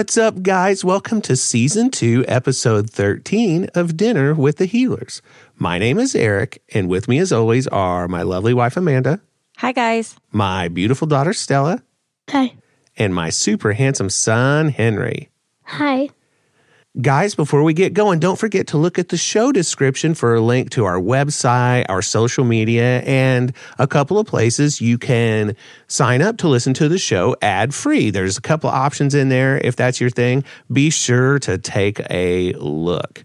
What's up, guys? Welcome to season two, episode 13 of Dinner with the Heelers. My name is Eric, and with me, as always, are my lovely wife, Amanda, Hi, guys. my beautiful daughter, Stella, Hi. and my super handsome son, Henry. Hi. Guys, before we get going, don't forget to look at the show description for a link to our website, our social media, and a couple of places you can sign up to listen to the show ad free. There's a couple of options in there. If that's your thing, be sure to take a look.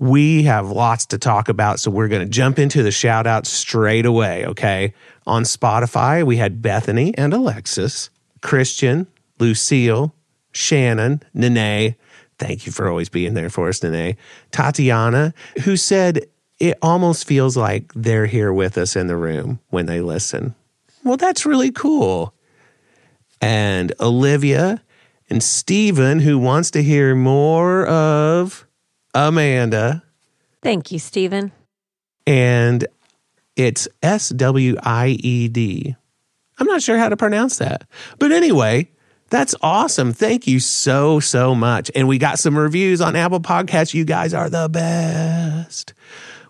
We have lots to talk about, so we're going to jump into the shout outs straight away, okay? On Spotify, we had Bethany and Alexis, Christian, Lucille, Shannon, Nene. Thank you for always being there for us, Nene. Tatiana, who said it almost feels like they're here with us in the room when they listen. Well, that's really cool. And Olivia and Stephen, who wants to hear more of Amanda. Thank you, Stephen. And it's S W I E D. I'm not sure how to pronounce that. But anyway, that's awesome. Thank you so, so much. And we got some reviews on Apple Podcasts. You guys are the best.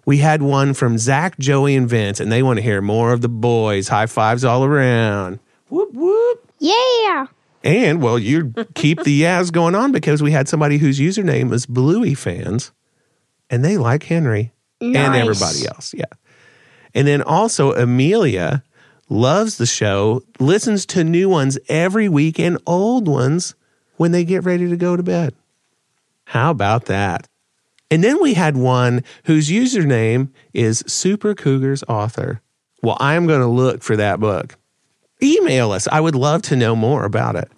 We had one from Zach, Joey, and Vince, and they want to hear more of the boys. High fives all around. Whoop, whoop. Yeah. And well, you keep the yas going on because we had somebody whose username is Bluey fans, and they like Henry and everybody else. Yeah. And then also Amelia loves the show, listens to new ones every week and old ones when they get ready to go to bed. How about that? And then we had one whose username is Super Cougars Author. Well, I am going to look for that book. Email us. I would love to know more about it.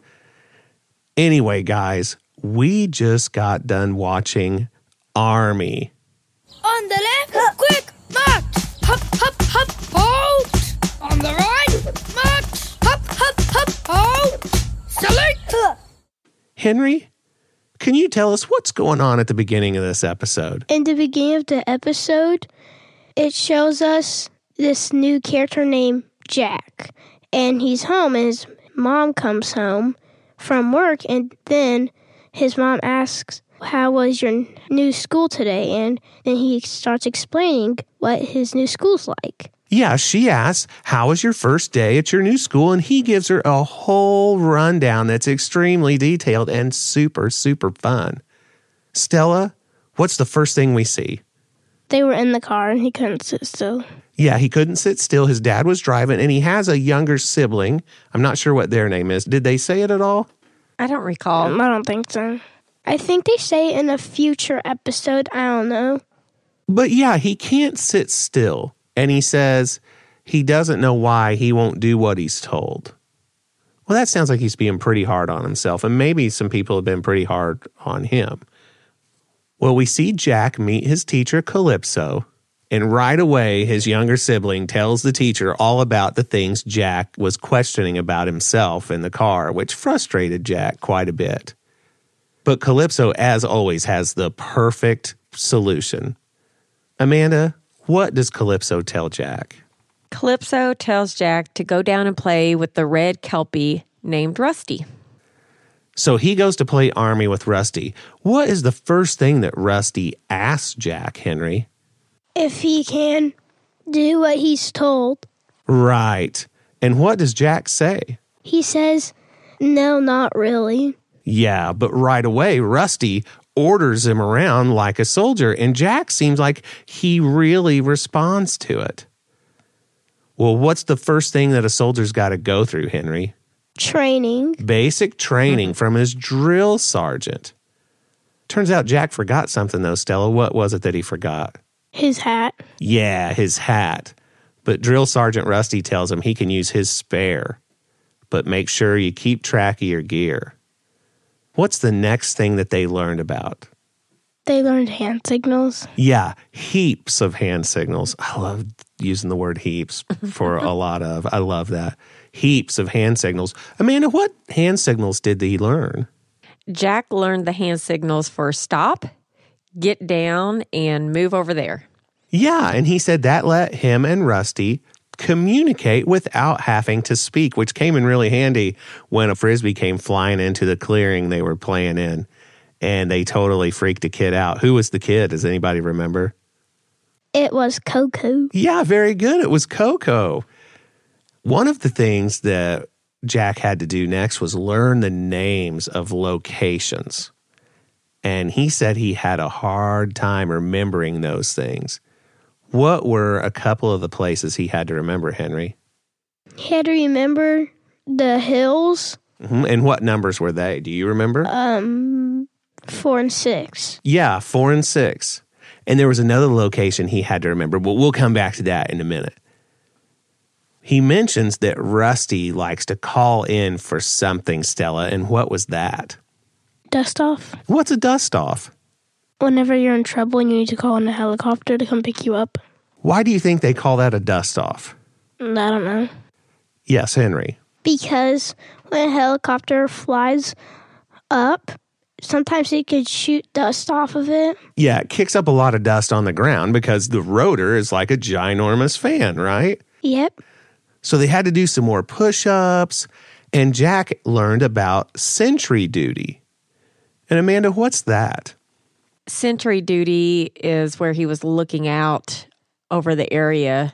Anyway, guys, we just got done watching Army. On the left, quick, march! Hop, hop, hop, the right, march! Hop, hop, hop, halt! Salute! Henry, can you tell us what's going on at the beginning of this episode? In the beginning of the episode, it shows us this new character named Jack. And he's home, and his mom comes home from work, and then his mom asks, How was your new school today? And then he starts explaining what his new school's like. Yeah, she asks, How was your first day at your new school? And he gives her a whole rundown that's extremely detailed and super, super fun. Stella, what's the first thing we see? They were in the car, and he couldn't sit still. Yeah, he couldn't sit still. His dad was driving, and he has a younger sibling. I'm not sure what their name is. Did they say it at all? I don't recall. Um, I don't think so. I think they say in a future episode. I don't know. But yeah, he can't sit still. And he says he doesn't know why he won't do what he's told. Well, that sounds like he's being pretty hard on himself. And maybe some people have been pretty hard on him. Well, we see Jack meet his teacher, Calypso. And right away, his younger sibling tells the teacher all about the things Jack was questioning about himself in the car, which frustrated Jack quite a bit. But Calypso, as always, has the perfect solution. Amanda, what does Calypso tell Jack? Calypso tells Jack to go down and play with the red kelpie named Rusty. So he goes to play army with Rusty. What is the first thing that Rusty asks Jack, Henry? If he can do what he's told, Right. And what does Jack say? he says, No, not really. Yeah, but right away, Rusty orders him around like a soldier, and Jack seems like he really responds to it. Well, what's the first thing that a soldier's got to go through, Henry? Training. Basic training from his drill sergeant. Turns out Jack forgot something, though, Stella. What was it that he forgot? His hat. Yeah, his hat. But Drill Sergeant Rusty tells him he can use his spare. But make sure you keep track of your gear. What's the next thing that they learned about? They learned hand signals. Yeah, heaps of hand signals. I love using the word heaps for a lot of. I love that. Heaps of hand signals. Amanda, what hand signals did he learn? Jack learned the hand signals for stop, get down, and move over there. Yeah, and he said that let him and Rusty communicate without having to speak, which came in really handy when a frisbee came flying into the clearing they were playing in. And they totally freaked a kid out. Who was the kid? Does anybody remember? It was Coco. Yeah, very good. It was Coco. One of the things that Jack had to do next was learn the names of locations. And he said he had a hard time remembering those things. What were a couple of the places he had to remember, Henry? He had to remember the hills, Mhm. And what numbers were they? Do you remember? um, four and six. yeah, four and six. And there was another location he had to remember, but we'll come back to that in a minute. He mentions that Rusty likes to call in for something, Stella. And what was that? Dust off. What's a dust off? Whenever you're in trouble and you need to call in a helicopter to come pick you up. Why do you think they call that a dust off? Mm, I don't know. Yes, Henry. Because when a helicopter flies up, sometimes it could shoot dust off of it. Yeah, it kicks up a lot of dust on the ground because the rotor is like a ginormous fan, right? Yep. So they had to do some more push ups, and Jack learned about sentry duty. And Amanda, what's that? Sentry duty is where he was looking out over the area,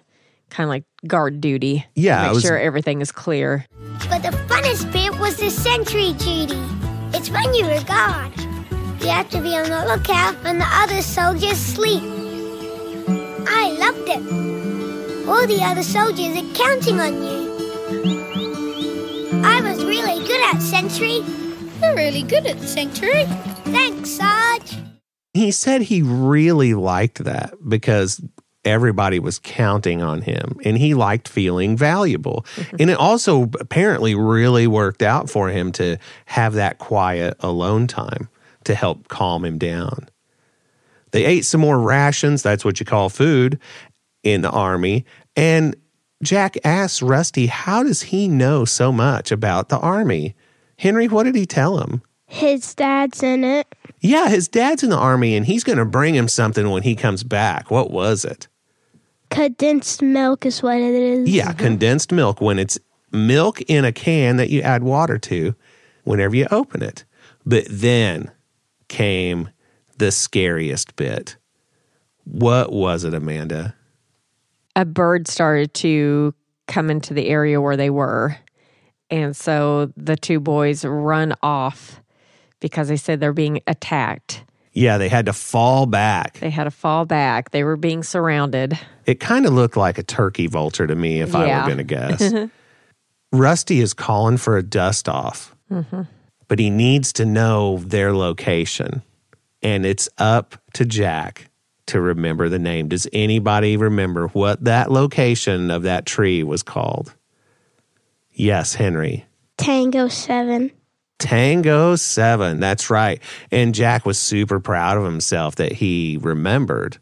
kind of like guard duty. Yeah, it Make was- sure everything is clear. But the funnest bit was the sentry duty. It's when you're a guard. You have to be on the lookout when the other soldiers sleep. I loved it. All the other soldiers are counting on you. I was really good at sentry. You're really good at sentry. Thanks, Sarge. He said he really liked that because everybody was counting on him and he liked feeling valuable. Mm-hmm. and it also apparently really worked out for him to have that quiet alone time to help calm him down. They ate some more rations, that's what you call food in the army. And Jack asks Rusty, how does he know so much about the army? Henry, what did he tell him? His dad's in it. Yeah, his dad's in the army and he's going to bring him something when he comes back. What was it? Condensed milk is what it is. Yeah, condensed milk when it's milk in a can that you add water to whenever you open it. But then came the scariest bit. What was it, Amanda? a bird started to come into the area where they were. And so the two boys run off because they said they're being attacked. Yeah, they had to fall back. They had to fall back. They were being surrounded. It kind of looked like a turkey vulture to me if I Yeah. were going to guess. Rusty is calling for a dust off, mm-hmm. but he needs to know their location. And it's up to Jack to remember the name. Does anybody remember what that location of that tree was called? Yes, Henry. Tango 7. Tango 7. That's right. And Jack was super proud of himself that he remembered.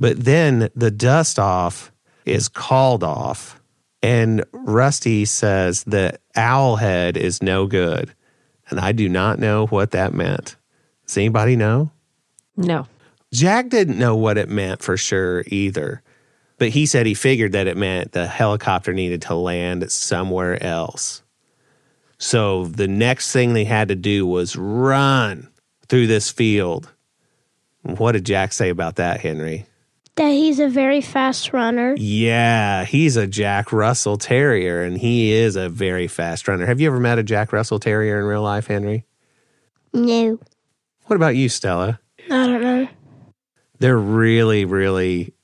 But then the dust off is called off, and Rusty says that Owlhead is no good. And I do not know what that meant. Does anybody know? No. Jack didn't know what it meant for sure either. But he said he figured that it meant the helicopter needed to land somewhere else. So the next thing they had to do was run through this field. What did Jack say about that, Henry? That he's a very fast runner. Yeah, he's a Jack Russell Terrier, and he is a very fast runner. Have you ever met a Jack Russell Terrier in real life, Henry? No. What about you, Stella? I don't know. They're really, really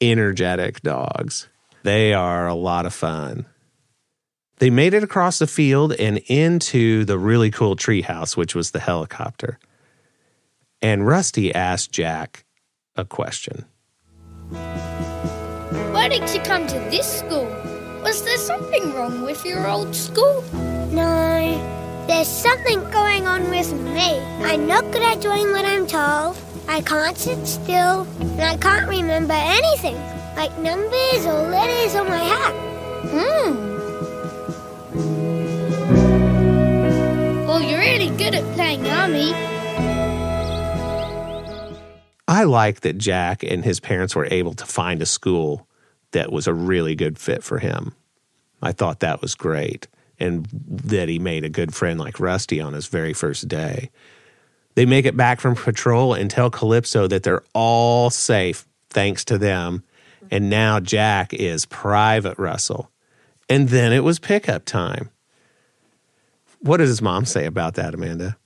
energetic dogs. They are a lot of fun. They made it across the field and into the really cool treehouse, which was the helicopter. And Rusty asked Jack a question. Why did you come to this school? Was there something wrong with your old school? No, there's something going on with me. I'm not good at doing what I'm told. I can't sit still, and I can't remember anything, like numbers or letters on my hat. Hmm. Well, you're really good at playing army. I like that Jack and his parents were able to find a school that was a really good fit for him. I thought that was great. And that he made a good friend like Rusty on his very first day. They make it back from patrol and tell Calypso that they're all safe thanks to them. And now Jack is Private Russell. And then it was pickup time. What does his mom say about that, Amanda?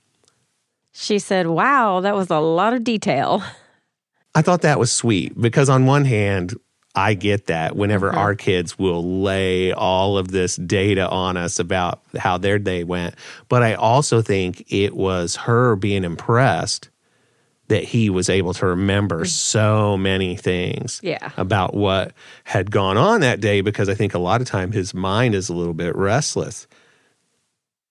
She said, Wow, that was a lot of detail. I thought that was sweet because, on one hand, I get that whenever uh-huh. our kids will lay all of this data on us about how their day went. But I also think it was her being impressed that he was able to remember mm-hmm. so many things Yeah. about what had gone on that day because I think a lot of time his mind is a little bit restless.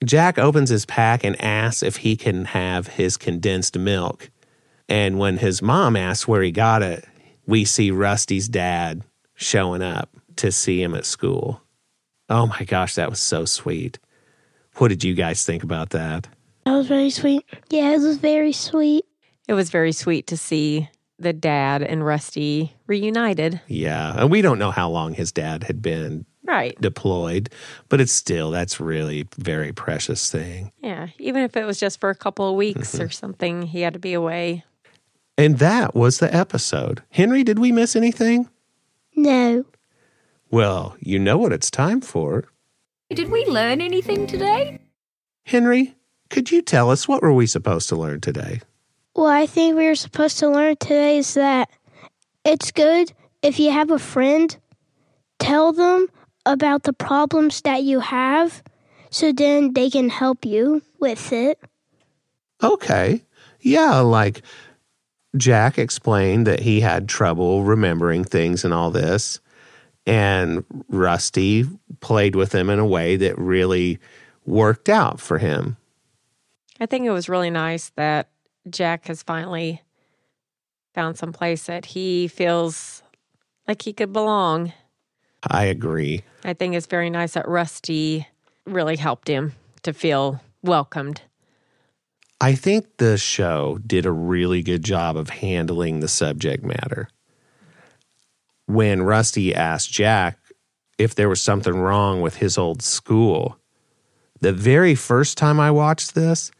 Jack opens his pack and asks if he can have his condensed milk. And when his mom asks where he got it, we see Rusty's dad showing up to see him at school. Oh my gosh, that was so sweet. What did you guys think about that? That was very sweet. Yeah, it was very sweet. It was very sweet to see the dad and Rusty reunited. Yeah, and we don't know how long his dad had been Right. deployed, but it's still that's really very precious thing. Yeah. Even if it was just for a couple of weeks mm-hmm. or something, he had to be away. And that was the episode. Henry, did we miss anything? No. Well, you know what it's time for. Did we learn anything today? Henry, could you tell us what were we supposed to learn today? What I think we were supposed to learn today is that it's good if you have a friend, tell them about the problems that you have so then they can help you with it. Okay. Yeah, like Jack explained that he had trouble remembering things and all this. And Rusty played with him in a way that really worked out for him. I think it was really nice that Jack has finally found some place that he feels like he could belong. I agree. I think it's very nice that Rusty really helped him to feel welcomed. I think the show did a really good job of handling the subject matter. When Rusty asked Jack if there was something wrong with his old school, the very first time I watched this,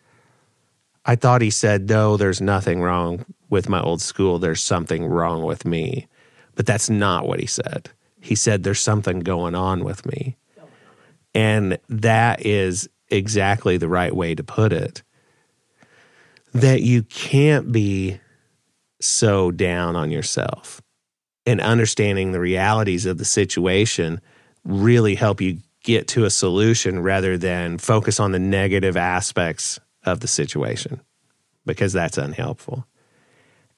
I thought he said, No, there's nothing wrong with my old school. There's something wrong with me. But that's not what he said. He said, There's something going on with me. And that is exactly the right way to put it that you can't be so down on yourself and understanding the realities of the situation really help you get to a solution rather than focus on the negative aspects of the situation because that's unhelpful.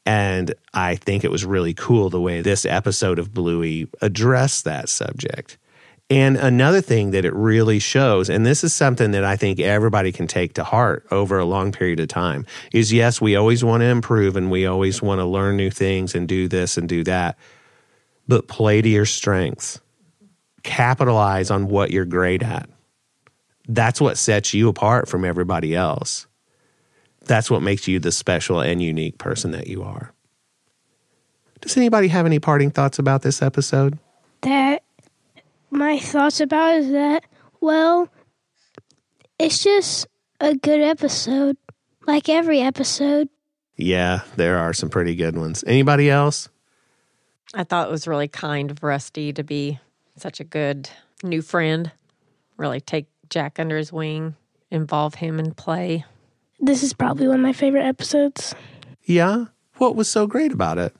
And I think it was really cool the way this episode of Bluey addressed that subject. And another thing that it really shows, and this is something that I think everybody can take to heart over a long period of time, is yes, we always want to improve and we always want to learn new things and do this and do that, but play to your strengths. Capitalize on what you're great at. That's what sets you apart from everybody else. That's what makes you the special and unique person that you are. Does anybody have any parting thoughts about this episode? That my thoughts about is that, well, it's just a good episode, like every episode. Yeah, there are some pretty good ones. Anybody else? I thought it was really kind of Rusty to be such a good new friend, really take Jack under his wing, involve him in play. This is probably one of my favorite episodes. Yeah. What was so great about it?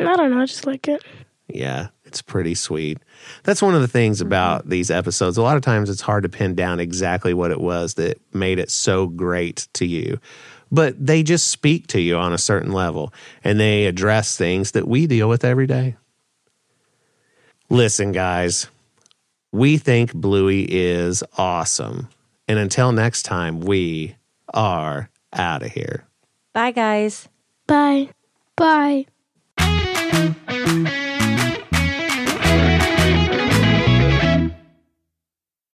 I don't know, I just like it. Yeah, it's pretty sweet. That's one of the things mm-hmm. about these episodes. A lot of times it's hard to pin down exactly what it was that made it so great to you. But they just speak to you on a certain level and they address things that we deal with every day. Listen, guys, we think Bluey is awesome. And until next time, we are out of here. Bye, guys. Bye. Bye.